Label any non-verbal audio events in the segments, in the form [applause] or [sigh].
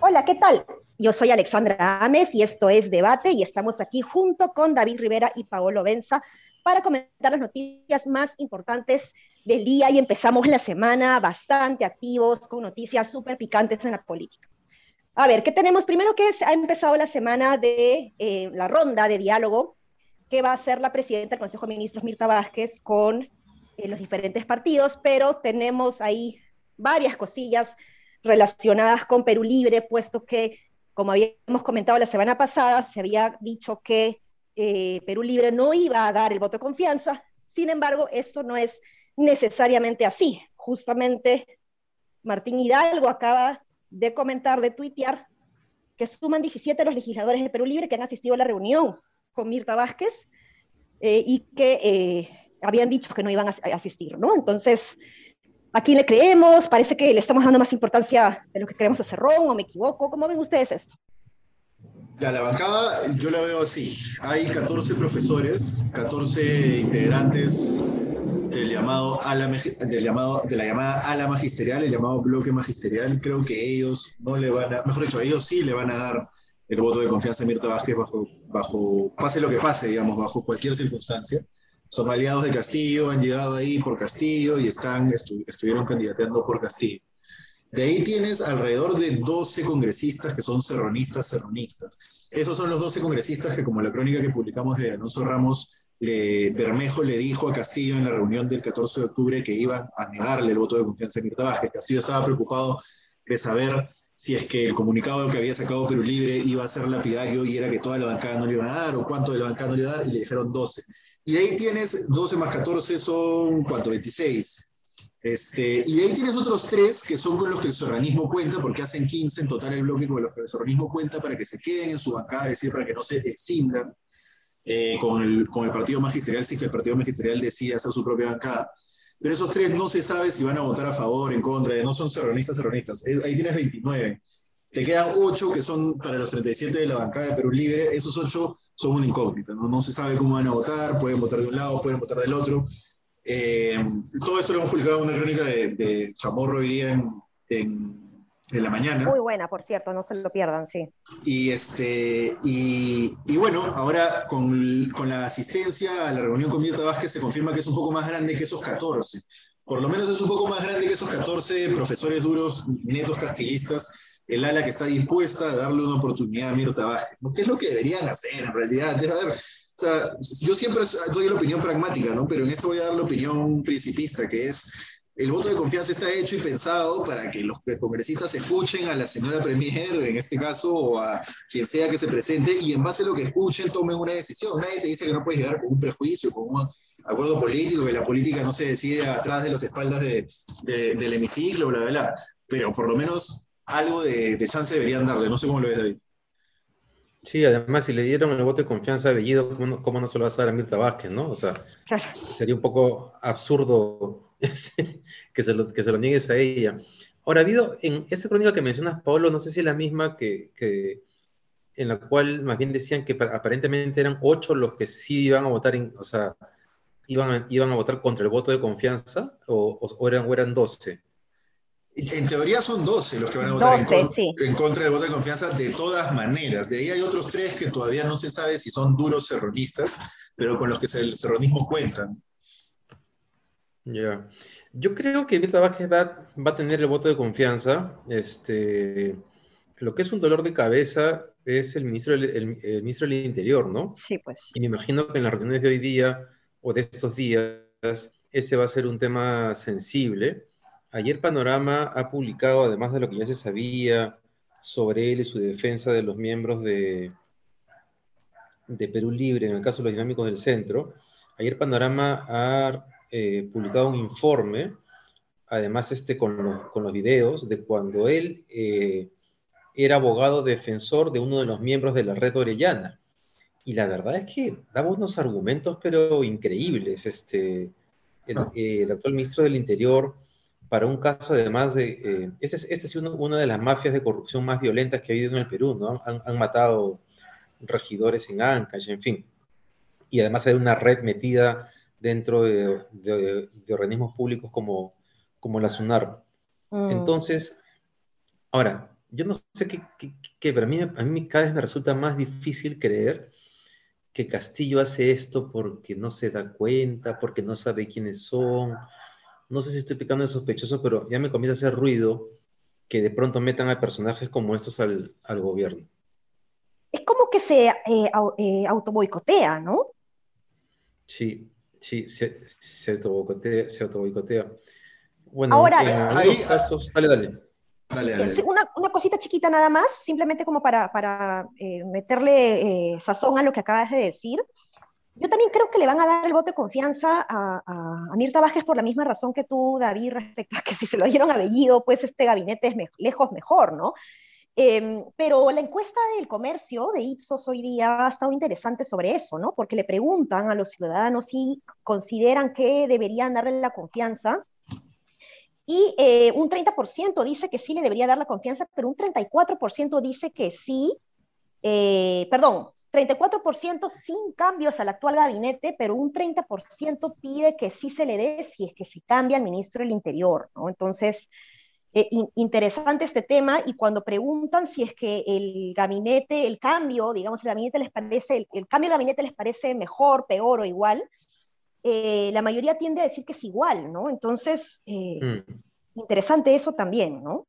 Hola, ¿qué tal? Yo soy Alexandra Ames y esto es Debate y estamos aquí junto con David Rivera y Paolo Benza para comentar las noticias más importantes del día y empezamos la semana bastante activos con noticias súper picantes en la política. A ver, ¿qué tenemos? Primero que ha empezado la semana de eh, la ronda de diálogo que va a hacer la presidenta del Consejo de Ministros, Mirta Vázquez, con eh, los diferentes partidos, pero tenemos ahí varias cosillas relacionadas con Perú Libre, puesto que, como habíamos comentado la semana pasada, se había dicho que eh, Perú Libre no iba a dar el voto de confianza. Sin embargo, esto no es necesariamente así. Justamente Martín Hidalgo acaba de comentar, de tuitear, que suman 17 los legisladores de Perú Libre que han asistido a la reunión con Mirta Vázquez eh, y que eh, habían dicho que no iban a asistir, ¿no? Entonces, ¿A quién le creemos? Parece que le estamos dando más importancia de lo que queremos hacer Ron, o me equivoco. ¿Cómo ven ustedes esto? Ya, la bancada yo la veo así. Hay 14 profesores, 14 integrantes del llamado, ala, del llamado de la llamada ala magisterial, el llamado bloque magisterial. Creo que ellos no le van a, mejor dicho, ellos sí le van a dar el voto de confianza a Mirta Vázquez bajo, bajo, pase lo que pase, digamos, bajo cualquier circunstancia son aliados de Castillo, han llegado ahí por Castillo y están, estuvieron candidateando por Castillo. De ahí tienes alrededor de 12 congresistas que son serronistas, serronistas. Esos son los 12 congresistas que, como la crónica que publicamos de Alonso Ramos, Bermejo le dijo a Castillo en la reunión del 14 de octubre que iba a negarle el voto de confianza a Mirta Vázquez. Castillo estaba preocupado de saber si es que el comunicado que había sacado Perú Libre iba a ser lapidario y era que toda la bancada no le iba a dar o cuánto de la bancada no le iba a dar, y le dijeron 12. Y de ahí tienes 12 más 14 son, ¿cuánto? 26. Este, y de ahí tienes otros tres que son con los que el serranismo cuenta, porque hacen 15 en total el bloque con los que el serranismo cuenta para que se queden en su bancada, es decir, para que no se escindan eh, con, el, con el partido magisterial, si el partido magisterial decide hacer su propia bancada. Pero esos tres no se sabe si van a votar a favor, en contra, no son serranistas. Eh, ahí tienes 29. Te quedan ocho que son para los 37 de la bancada de Perú Libre. Esos ocho son una incógnita, ¿no? no se sabe cómo van a votar, pueden votar de un lado, pueden votar del otro. Eh, todo esto lo hemos publicado en una crónica de, Chamorro hoy día en, en, la mañana. Muy buena, por cierto, no se lo pierdan, sí. Y, este, y, y bueno, ahora con, con, la asistencia a la reunión con Mirta Vázquez se confirma que es un poco más grande que esos 14. Por lo menos es un poco más grande que esos 14 profesores duros, netos castillistas el ala que está dispuesta a darle una oportunidad a Mirta Vázquez. ¿Qué es lo que deberían hacer en realidad? o sea, yo siempre doy la opinión pragmática, ¿no? Pero en esto voy a dar la opinión principista, que es el voto de confianza está hecho y pensado para que los congresistas escuchen a la señora Premier, en este caso, o a quien sea que se presente, y en base a lo que escuchen tomen una decisión. Nadie te dice que no puedes llegar con un prejuicio, con un acuerdo político, que la política no se decide atrás de las espaldas de, del hemiciclo, bla, bla, bla. Pero por lo menos algo de, chance deberían darle. No sé cómo lo ves, David. Sí, además, si le dieron el voto de confianza a Bellido, ¿cómo no, se lo vas a dar a Mirta Vázquez, no? O sea, sería un poco absurdo [laughs] este, que, se lo, que se lo niegues a ella. Ahora, ha habido, en esa crónica que mencionas, Pablo, no sé si es la misma que, que en la cual más bien decían que aparentemente eran ocho los que sí iban a votar, o sea, iban a, iban a votar contra el voto de confianza, o, o eran, o eran 12. En teoría son 12 los que van a votar en, contra del voto de confianza de todas maneras. De ahí hay otros tres que todavía no se sabe si son duros serronistas, pero con los que el serronismo cuentan. Ya. Yo creo que Mirta Vázquez va, a tener el voto de confianza. Este, lo que es un dolor de cabeza es el ministro, del, ministro del Interior, ¿no? Sí, pues. Y me imagino que en las reuniones de hoy día o de estos días, ese va a ser un tema sensible Ayer Panorama ha publicado, además de lo que ya se sabía sobre él y su defensa de los miembros de, de Perú Libre, en el caso de los dinámicos del centro, ayer Panorama ha eh, publicado un informe, además este con, los, videos, de cuando él eh, era abogado defensor de uno de los miembros de la red Orellana. Y la verdad es que daba unos argumentos, pero increíbles. Este, el, el actual ministro del Interior para un caso además de... Eh, esta es, este es una de las mafias de corrupción más violentas que ha habido en el Perú, ¿no? Han, matado regidores en Ancash, en fin. Y además hay una red metida dentro de, organismos públicos como, como la SUNAR. Mm. Entonces, ahora, yo no sé qué, qué, pero a mí, a mí cada vez me resulta más difícil creer que Castillo hace esto porque no se da cuenta, porque no sabe quiénes son. No sé si estoy picando de sospechoso, pero ya me comienza a hacer ruido que de pronto metan a personajes como estos al, al gobierno. Es como que se eh, eh autoboicotea, ¿no? Sí, sí, se, se autoboicotea, se autoboicotea. Bueno, Ahora, en algunos casos, dale, dale. Una, una, cosita chiquita nada más, simplemente como para, para eh, meterle eh, sazón a lo que acabas de decir. Yo también creo que le van a dar el voto de confianza a, a, Mirta Vázquez por la misma razón que tú, David, respecto a que si se lo dieron a Bellido, pues este gabinete es lejos mejor, ¿no? Em, pero la encuesta del comercio de Ipsos hoy día ha estado interesante sobre eso, ¿no? Porque le preguntan a los ciudadanos si consideran que deberían darle la confianza y eh, un 30% dice que sí le debería dar la confianza, pero un 34% dice que sí, eh, perdón, 34% sin cambios al actual gabinete, pero un 30% pide que sí se le dé si es que se cambia el ministro del Interior, ¿no? Entonces, eh, interesante este tema y cuando preguntan si es que el gabinete, el cambio, digamos, el gabinete les parece, el, cambio del gabinete les parece mejor, peor o igual, eh, la mayoría tiende a decir que es igual, ¿no? Entonces, eh, mm. interesante eso también, ¿no?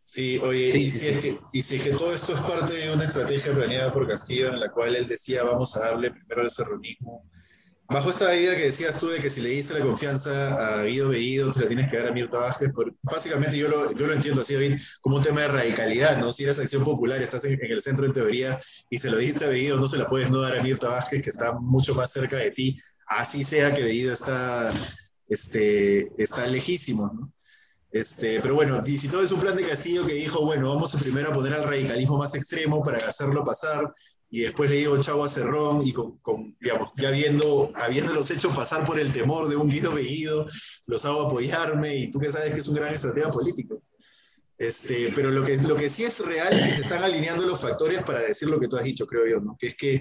Sí, oye, y, si Es que, y si es que todo esto es parte de una estrategia planeada por Castillo en la cual él decía vamos a darle primero al serronismo, bajo esta idea que decías tú de que si le diste la confianza a Guido Bellido, te la tienes que dar a Mirta Vázquez, por, básicamente yo lo, yo lo entiendo así, David, como un tema de radicalidad, ¿no? Si eres acción popular, estás en, el centro en teoría y se lo diste a Bellido, no se la puedes no dar a Mirta Vázquez, que está mucho más cerca de ti, así sea que Bellido está, este, está lejísimo, ¿no? Este, pero bueno, si todo es un plan de Castillo que dijo, bueno, vamos primero a poner al radicalismo más extremo para hacerlo pasar, y después le digo chavo a Cerrón, y con, digamos, ya viendo, habiéndolos hecho pasar por el temor de un Guido Bellido, los hago apoyarme, y tú que sabes que es un gran estratega político. Este, pero lo que, lo que sí es real es que se están alineando los factores para decir lo que tú has dicho, creo yo, ¿no? Que es que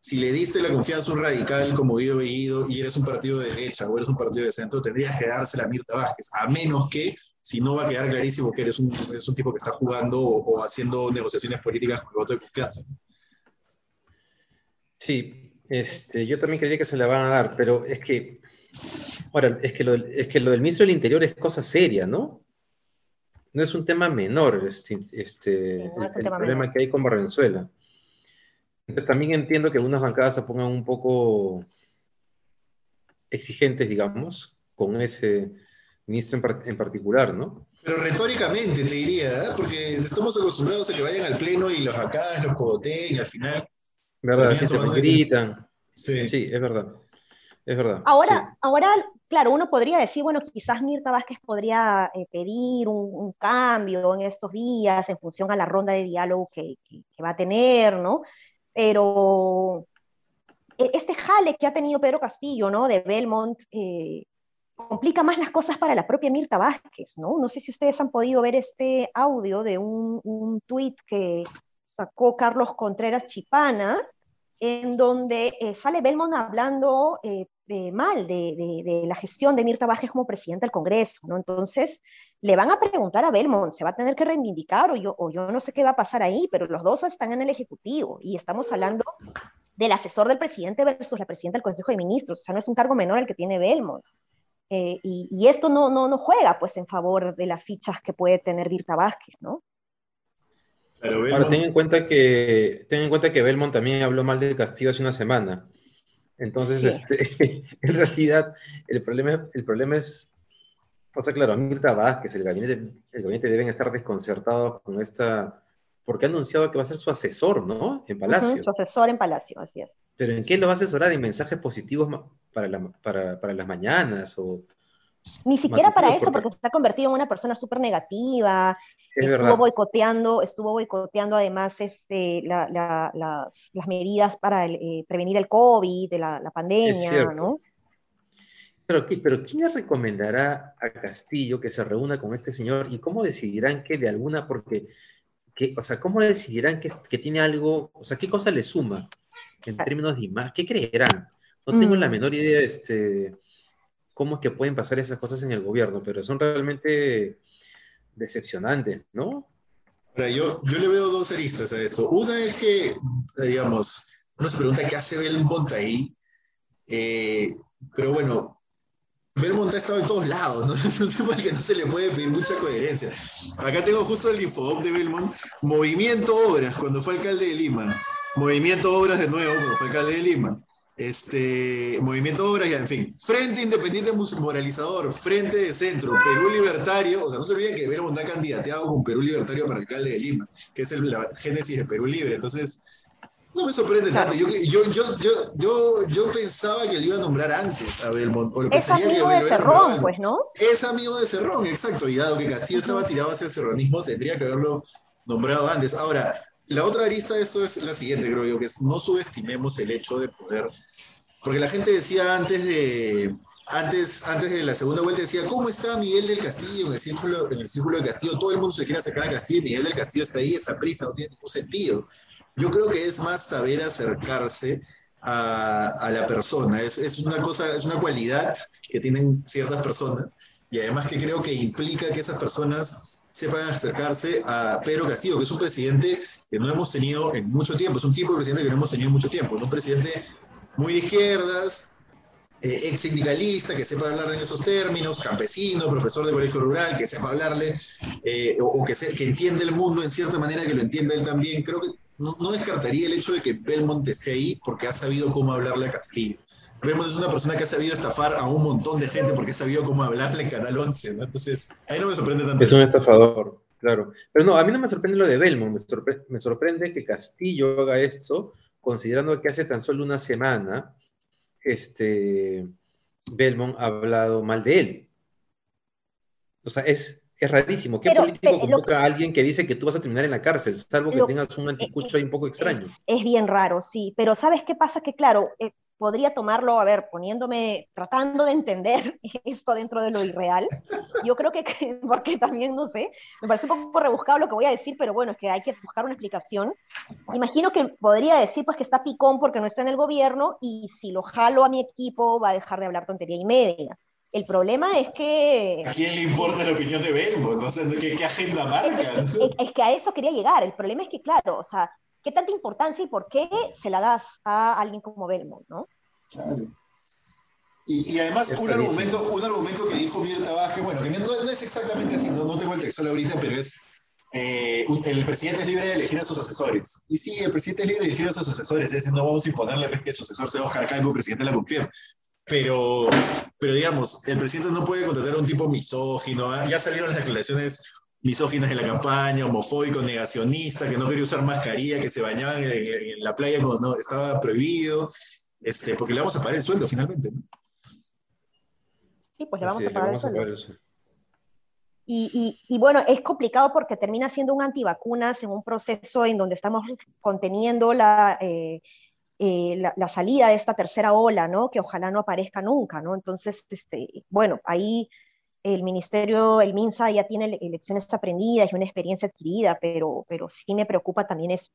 si le diste la confianza a un radical como Guido Bellido y eres un partido de derecha o eres un partido de centro, tendrías que dársela a Mirta Vázquez, a menos que, si no va a quedar clarísimo que eres un, eres un tipo que está jugando o, haciendo negociaciones políticas con el voto de confianza. Sí, este, yo también creía que se la van a dar, pero es que, ahora, es que lo, es que lo del ministro del Interior es cosa seria, ¿no? No es un tema menor, este, este el, problema que hay con Venezuela. Entonces también entiendo que algunas bancadas se pongan un poco exigentes, digamos, con ese ministro en, particular, ¿no? Pero retóricamente te diría, ¿eh? porque estamos acostumbrados a que vayan al pleno y los bancadas los cogoteen y al final... ¿Verdad? se gritan. Sí. sí, es verdad. Es verdad. Ahora, ahora, claro, uno podría decir, bueno, quizás Mirta Vázquez podría eh, pedir un, cambio en estos días en función a la ronda de diálogo que, que va a tener, ¿no? pero e, este jale que ha tenido Pedro Castillo, ¿no? De Belmont, eh, complica más las cosas para la propia Mirta Vázquez, ¿no? No sé si ustedes han podido ver este audio de un, un tuit que sacó Carlos Contreras Chipana, en donde eh, sale Belmont hablando eh, mal de, la gestión de Mirta Vázquez como presidenta del Congreso, ¿no? Entonces, le van a preguntar a Belmont, se va a tener que reivindicar o yo, o yo no sé qué va a pasar ahí, pero los dos están en el Ejecutivo y estamos hablando del asesor del presidente versus la presidenta del Consejo de Ministros, o sea, no es un cargo menor el que tiene Belmont. Eh, y, esto no, no, no juega pues en favor de las fichas que puede tener Mirta Vázquez, ¿no? Ahora, ten en, cuenta que, ten en cuenta que Belmont también habló mal de Castillo hace una semana. Entonces, este, [laughs] en realidad, el problema, el problema es, o sea, claro, Mirta Vázquez, el gabinete, el gabinete deben estar desconcertados con esta, porque ha anunciado que va a ser su asesor, ¿no? En Palacio. su asesor en Palacio, así es. Pero ¿en qué lo va a asesorar? ¿En mensajes positivos para, para, para las mañanas? O, Ni siquiera para eso, porque se ha convertido en una persona súper negativa, estuvo boicoteando, estuvo boicoteando además este, las, medidas para eh, prevenir el COVID, de la, pandemia, ¿no? Pero, pero ¿quién le recomendará a Castillo que se reúna con este señor y cómo decidirán que de alguna, porque que, o sea, ¿cómo decidirán que, que, tiene algo, o sea, qué cosa le suma en términos de imagen? ¿Qué creerán? No tengo la mm. menor idea este, cómo es que pueden pasar esas cosas en el gobierno, pero son realmente decepcionantes, ¿no? Ahora, yo, yo le veo dos aristas a esto. Una es que, digamos, uno se pregunta qué hace Belmont ahí, eh, pero bueno, Belmont ha estado en todos lados, ¿no? [laughs] Es un tema que no se le puede pedir mucha coherencia. Acá tengo justo el info de Belmont, Movimiento Obras, cuando fue alcalde de Lima. Movimiento Obras de nuevo, cuando fue alcalde de Lima. Este, Movimiento Obras, en fin. Frente Independiente Moralizador, Frente de Centro, Perú Libertario. O sea, no se olviden que Belmont ha candidateado con Perú Libertario para alcalde de Lima, que es la génesis de Perú Libre. Entonces, no me sorprende tanto. Yo, yo, yo, yo, yo, pensaba que le iba a nombrar antes a Belmont. es amigo de Cerrón, pues, ¿no? Es amigo de Cerrón, exacto. Y dado que Castillo estaba tirado hacia el cerronismo, tendría que haberlo nombrado antes. Ahora, la otra arista de esto es la siguiente, creo yo, que es no subestimemos el hecho de poder. Porque la gente decía antes de, antes, antes de la segunda vuelta, decía, ¿cómo está Miguel del Castillo en el círculo, en el círculo de Castillo? Todo el mundo se quiere sacar a Castillo y Miguel del Castillo está ahí, esa prisa no tiene ningún sentido. Yo creo que es más saber acercarse a, la persona. Es, es, una cosa, es una cualidad que tienen ciertas personas y además que creo que implica que esas personas sepan acercarse a Pedro Castillo, que es un presidente que no hemos tenido en mucho tiempo, es un tipo de presidente que no hemos tenido en mucho tiempo, es un presidente muy de izquierdas, eh, ex sindicalista, que sepa hablar en esos términos, campesino, profesor de colegio rural, que sepa hablarle, eh, o, que, se, entiende el mundo en cierta manera, que lo entienda él también. Creo que no, descartaría el hecho de que Belmont esté ahí porque ha sabido cómo hablarle a Castillo. Belmont es una persona que ha sabido estafar a un montón de gente porque ha sabido cómo hablarle en Canal 11, ¿no? Entonces, ahí no me sorprende tanto. Es un estafador, claro. Pero no, a mí no me sorprende lo de Belmont, me, sorprende que Castillo haga esto, considerando que hace tan solo una semana este, Belmont ha hablado mal de él. O sea, es, es rarísimo. ¿Qué político convoca a alguien que dice que tú vas a terminar en la cárcel, salvo que tengas un anticucho ahí un poco extraño? Es, bien raro, sí. Pero ¿sabes qué pasa? Que claro, eh, podría tomarlo, a ver, poniéndome, tratando de entender [laughs] esto dentro de lo irreal. Yo creo que, [laughs] porque también, no sé, me parece un poco rebuscado lo que voy a decir, pero bueno, es que hay que buscar una explicación. Imagino que podría decir, pues, que está picón porque no está en el gobierno y si lo jalo a mi equipo va a dejar de hablar tontería y media. El problema es que... ¿A quién le importa la opinión de Belmo? Entonces, ¿qué, qué agenda marca? Es, que a eso quería llegar. El problema es que, claro, o sea, ¿qué tanta importancia y por qué se la das a alguien como Belmo, no? Claro. Y, y, además, un argumento, un argumento que dijo Mirta Vázquez, bueno, que no, no es exactamente así, no, no, tengo el texto ahorita, pero es, eh, el presidente es libre de elegir a sus asesores. Y sí, el presidente es libre de elegir a sus asesores, es decir, no vamos a imponerle pues, que su asesor sea Oscar Calvo, presidente de la CONFIEM. Pero, pero digamos, el presidente no puede contratar a un tipo misógino. ¿ah? Ya salieron las declaraciones misóginas de la campaña, homofóbico, negacionista, que no quería usar mascarilla, que se bañaban en, la playa cuando no, estaba prohibido, este, porque le vamos a pagar el sueldo finalmente. Sí, pues le vamos a pagar el sueldo. Y, y, y, bueno, es complicado porque termina siendo un antivacunas en un proceso en donde estamos conteniendo la, eh, eh, la, salida de esta tercera ola, ¿no? Que ojalá no aparezca nunca, ¿no? Entonces, este, bueno, ahí el ministerio, el MINSA ya tiene elecciones aprendidas y una experiencia adquirida, pero, pero sí me preocupa también eso.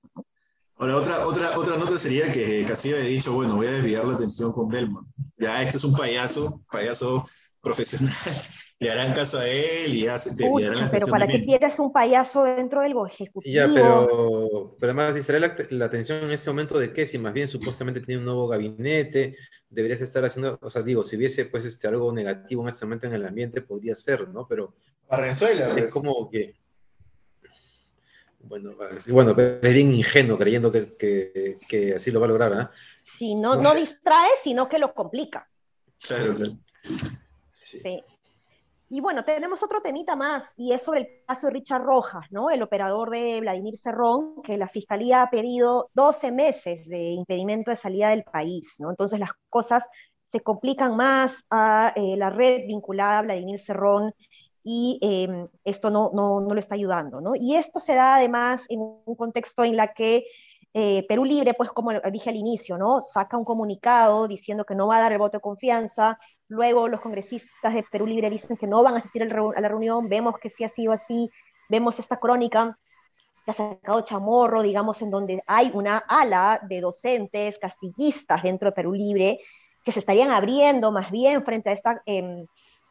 Ahora, otra, otra, otra nota sería que Castillo había dicho, bueno, voy a desviar la atención con Belmont. Ya, este es un payaso, payaso profesional, [laughs] le harán caso a él y hace, Pero para qué quieres un payaso dentro del ejecutivo. Ya, pero, pero además distrae la, atención en este momento de que si más bien supuestamente tiene un nuevo gabinete, deberías estar haciendo, o sea, digo, si hubiese pues este, algo negativo en este momento en el ambiente, podría ser, ¿no? Pero Barrenzuela, es pues. como que... Bueno, bueno, pero es bien ingenuo creyendo que, que, que así lo va a lograr, ¿ah? Sí, no, no distrae, sino que lo complica. Claro, claro. Sí. Y bueno, tenemos otro temita más, y es sobre el caso de Richard Rojas, ¿no? El operador de Vladimir Cerrón, que la fiscalía ha pedido 12 meses de impedimento de salida del país, ¿no? Entonces las cosas se complican más a eh, la red vinculada a Vladimir Cerrón y em, esto no, no, no, lo está ayudando, ¿no? Y esto se da además en un contexto en la que eh, Perú Libre, pues como dije al inicio, ¿no? Saca un comunicado diciendo que no va a dar el voto de confianza, luego los congresistas de Perú Libre dicen que no van a asistir a la reunión, vemos que sí ha sido así, vemos esta crónica que ha sacado Chamorro, digamos, en donde hay una ala de docentes castillistas dentro de Perú Libre que se estarían abriendo más bien frente a esta em,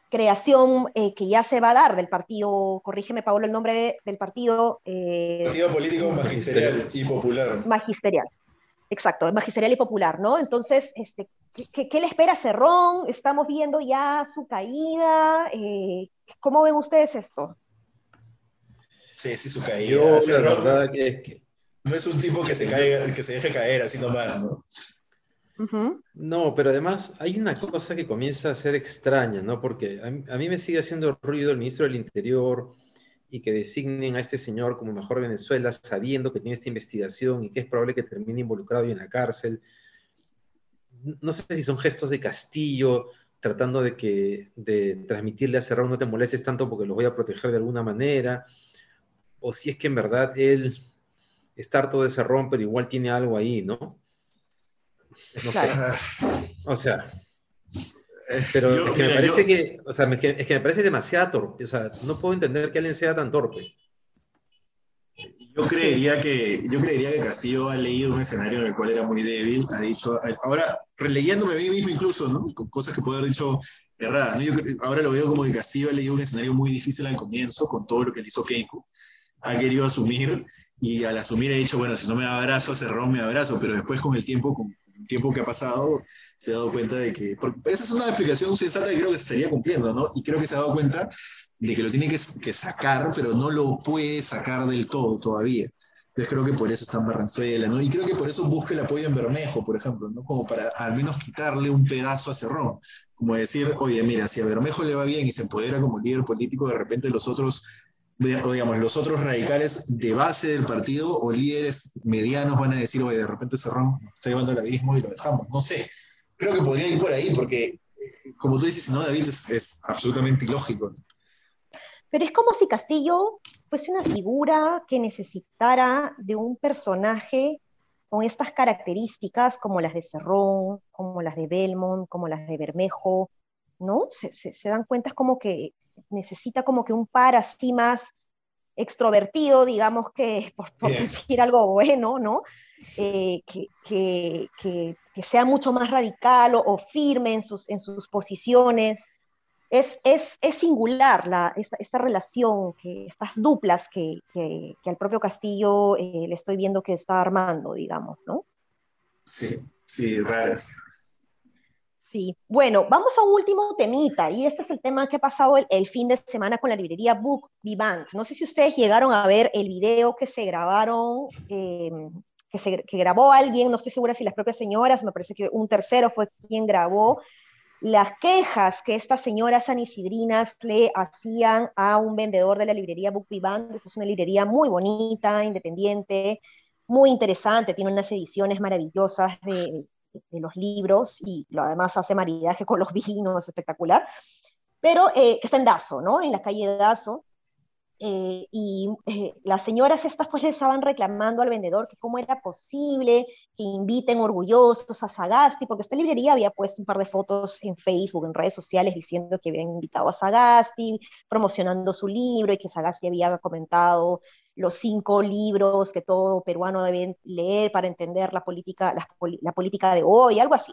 creación eh, que ya se va a dar del partido, corrígeme Pablo el nombre del partido. Eh, partido político magisterial y popular. Magisterial, exacto, magisterial y popular, ¿no? Entonces, este, ¿qué, le espera a Cerrón? Estamos viendo ya su caída. Eh, ¿Cómo ven ustedes esto? Sí, sí, su caída. la verdad es que... No es un tipo que se, caiga, que se deje caer así nomás, ¿no? No, pero además hay una cosa que comienza a ser extraña, ¿no? Porque a, mí me sigue haciendo ruido el ministro del Interior y que designen a este señor como mejor Venezuela sabiendo que tiene esta investigación y que es probable que termine involucrado y en la cárcel. No sé si son gestos de Castillo tratando de, que, de transmitirle a Cerrón no te molestes tanto porque los voy a proteger de alguna manera, o si es que en verdad él está harto de Cerrón, pero igual tiene algo ahí, ¿no? No sé. O sea. Pero es que me parece que, o sea, es que me parece demasiado torpe. O sea, no puedo entender que alguien sea tan torpe. Yo creería que, yo creería que Castillo ha leído un escenario en el cual era muy débil, ha dicho, ahora releyéndome a mí mismo incluso, ¿no? Con cosas que puedo haber dicho erradas, ¿no? Yo ahora lo veo como que Castillo ha leído un escenario muy difícil al comienzo con todo lo que le hizo Keiko, ha querido asumir y al asumir ha dicho, bueno, si no me abrazo a Cerrón, me abrazo, pero después con el tiempo, con, tiempo que ha pasado, se ha dado cuenta de que, esa es una explicación sensata que creo que se estaría cumpliendo, ¿no? Y creo que se ha dado cuenta de que lo tiene que, que sacar, pero no lo puede sacar del todo todavía. Entonces creo que por eso está en Barranzuela, ¿no? Y creo que por eso busca el apoyo en Bermejo, por ejemplo, ¿no? Como para al menos quitarle un pedazo a Cerrón. Como decir, oye, mira, si a Bermejo le va bien y se empodera como líder político, de repente los otros digamos, los otros radicales de base del partido o líderes medianos van a decir, oye, de repente Cerrón está llevando al abismo y lo dejamos. No sé, creo que podría ir por ahí porque, eh, como tú dices, no, David, es, absolutamente ilógico. Pero es como si Castillo fuese una figura que necesitara de un personaje con estas características como las de Cerrón, como las de Belmont, como las de Bermejo, ¿no? Se, se dan cuenta como que necesita como que un par así más extrovertido, digamos que, [laughs] por, decir algo bueno, ¿no? Eh, que, sea mucho más radical o, firme en sus, en sus posiciones. Es, es, singular la, esta, relación, que, estas duplas que, al propio Castillo eh, le estoy viendo que está armando, digamos, ¿no? Sí, sí, raras. Sí, bueno, vamos a un último temita, y este es el tema que ha pasado el, fin de semana con la librería Book Vivant. No sé si ustedes llegaron a ver el video que se grabaron, em, que, se, que grabó alguien, no estoy segura si las propias señoras, me parece que un tercero fue quien grabó las quejas que estas señoras sanisidrinas le hacían a un vendedor de la librería Book Vivant. Es una librería muy bonita, independiente, muy interesante, tiene unas ediciones maravillosas de, de los libros y lo además hace maridaje con los [laughs] vinos, espectacular, pero eh, está en Dazo, ¿no? En la calle Dazo. Eh, y eh, las señoras estas pues le estaban reclamando al vendedor que cómo era posible que inviten orgullosos a Sagasti, porque esta librería había puesto un par de fotos en Facebook, en redes sociales, diciendo que habían invitado a Sagasti, promocionando su libro y que Sagasti había comentado los cinco libros que todo peruano debe leer para entender la política, la, política de hoy, algo así.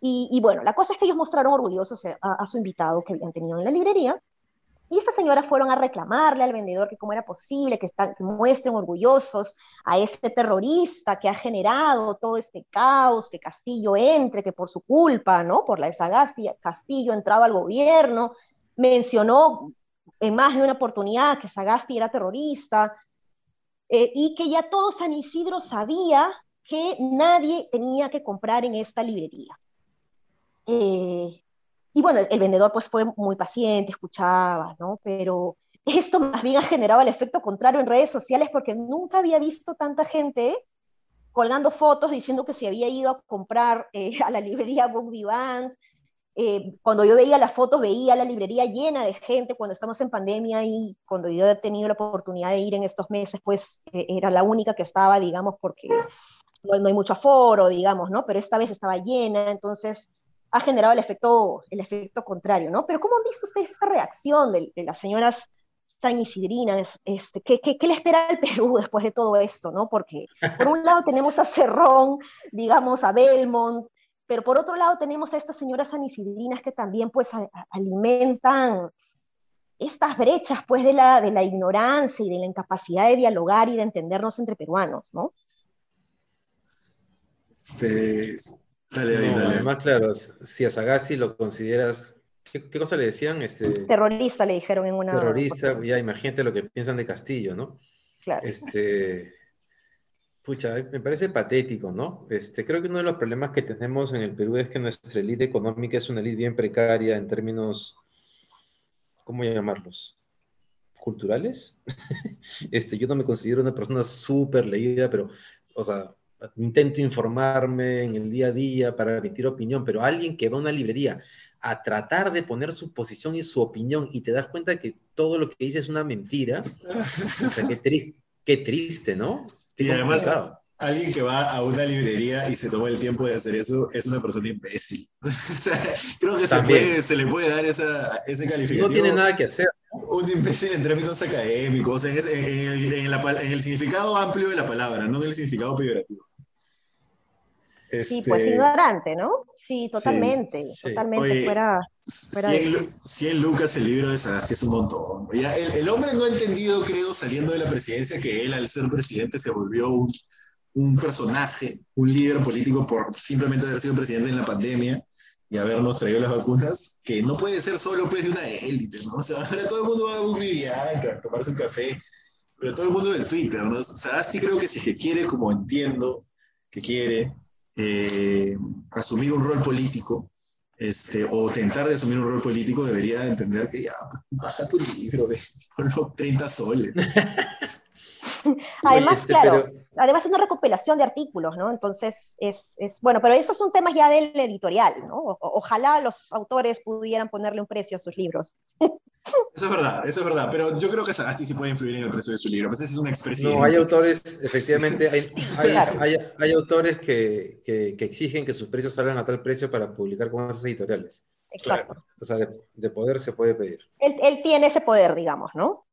Y, bueno, la cosa es que ellos mostraron orgullosos a, su invitado que habían tenido en la librería, y estas señoras fueron a reclamarle al vendedor que cómo era posible que, que, muestren orgullosos a este terrorista que ha generado todo este caos, que Castillo entre, que por su culpa, ¿no? Por la desagasti, Castillo entraba al gobierno, mencionó en más de una oportunidad que Sagasti era terrorista, eh, y que ya todo San Isidro sabía que nadie tenía que comprar en esta librería. Eh, y bueno, el, vendedor pues fue muy paciente, escuchaba, ¿no? Pero esto más bien ha generado el efecto contrario en redes sociales porque nunca había visto tanta gente colgando fotos diciendo que se había ido a comprar eh, [laughs] a la librería Book Vivant, eh, cuando yo veía las fotos, veía la librería llena de gente cuando estamos en pandemia y cuando yo he tenido la oportunidad de ir en estos meses, pues eh, era la única que estaba, digamos, porque no, hay mucho aforo, digamos, ¿no? Pero esta vez estaba llena, entonces ha generado el efecto, el efecto contrario, ¿no? Pero ¿cómo han visto ustedes esta reacción de, las señoras San Isidrina, este, ¿qué, qué, qué le espera al Perú después de todo esto? ¿no? Porque por un lado tenemos a Cerrón, digamos, a Belmont, pero por otro lado tenemos a estas señoras sanisidrinas que también pues alimentan estas brechas pues de la, de la ignorancia y de la incapacidad de dialogar y de entendernos entre peruanos, ¿no? Sí, dale, dale. Además, claro, si a Sagasti lo consideras, ¿qué, cosa le decían? Este, terrorista le dijeron en una... Terrorista, ya imagínate lo que piensan de Castillo, ¿no? Claro. Este, Pucha, me parece patético, ¿no? Este, creo que uno de los problemas que tenemos en el Perú es que nuestra élite económica es una élite bien precaria en términos, ¿cómo llamarlos? ¿Culturales? [laughs] este, yo no me considero una persona súper leída, pero, o sea, intento informarme en el día a día para emitir opinión, pero alguien que va a una librería a tratar de poner su posición y su opinión y te das cuenta que todo lo que dice es una mentira, [laughs] o sea, qué triste Qué triste, ¿no? Sí, además, alguien que va a una librería y se toma el tiempo de hacer eso es una persona imbécil. [laughs] o sea, creo que se, le puede dar esa, ese calificativo. No tiene nada que hacer. Un imbécil en términos académicos, en, en, el significado amplio de la palabra, no en el significado peyorativo. Sí, pues este, ignorante, ¿no? Sí, totalmente, totalmente fuera... 100, lucas el libro de Sagasti es un montón. el, hombre no ha entendido, creo, saliendo de la presidencia, que él al ser presidente se volvió un, un personaje, un líder político por simplemente haber sido presidente en la pandemia y habernos traído las vacunas, que no puede ser solo pues, de una élite, ¿no? O sea, ahora todo el mundo va a un Vivianca, a tomarse un café, pero todo el mundo del Twitter, ¿no? Sagasti creo que si que quiere, como entiendo que quiere, eh, asumir un rol político, este, o tentar de asumir un rol político, debería entender que ya, baja tu libro, con los 30 soles. [laughs] Además, este, claro, además es una recopilación de artículos, ¿no? Entonces, es, es, bueno, pero esos son temas ya del editorial, ¿no? ojalá los autores pudieran ponerle un precio a sus libros. [laughs] Eso es verdad, eso es verdad, pero yo creo que Sagasti sí puede influir en el precio de su libro, pues esa es una expresión. No, hay autores, efectivamente, hay, [laughs] hay, hay, autores que, que, que, exigen que sus precios salgan a tal precio para publicar con esas editoriales. Exacto. O sea, de, poder se puede pedir. Él, él, tiene ese poder, digamos, ¿no?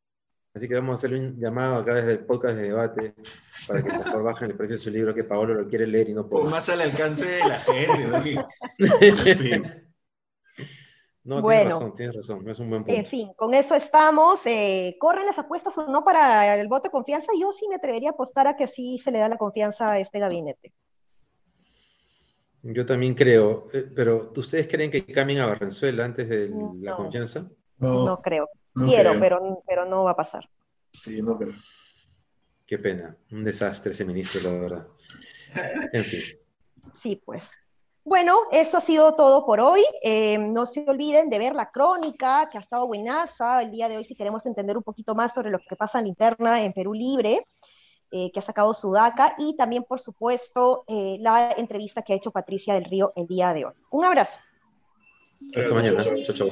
Así que vamos a hacerle un llamado acá desde el podcast de debate para que por favor bajen el precio de su libro que Paolo lo quiere leer y no puede. O más al alcance de la gente, ¿no? [laughs] [laughs] No, bueno, tienes razón, tienes razón, es un buen punto. En fin, con eso estamos. Eh, ¿Corren las apuestas o no para el voto de confianza? Yo sí me atrevería a apostar a que sí se le da la confianza a este gabinete. Yo también creo, eh, pero ¿ustedes creen que cambien a Barrenzuela antes de la confianza? No, creo. Quiero, Pero, pero no va a pasar. Sí, no creo. Qué pena, un desastre ese ministro, la verdad. En fin. Sí, pues. Bueno, eso ha sido todo por hoy. Eh, no se olviden de ver la crónica que ha estado buenaza el día de hoy si queremos entender un poquito más sobre lo que pasa en la interna en Perú Libre, eh, que ha sacado Sudaca, y también, por supuesto, eh, la entrevista que ha hecho Patricia del Río el día de hoy. Un abrazo. Hasta mañana. chau. chau.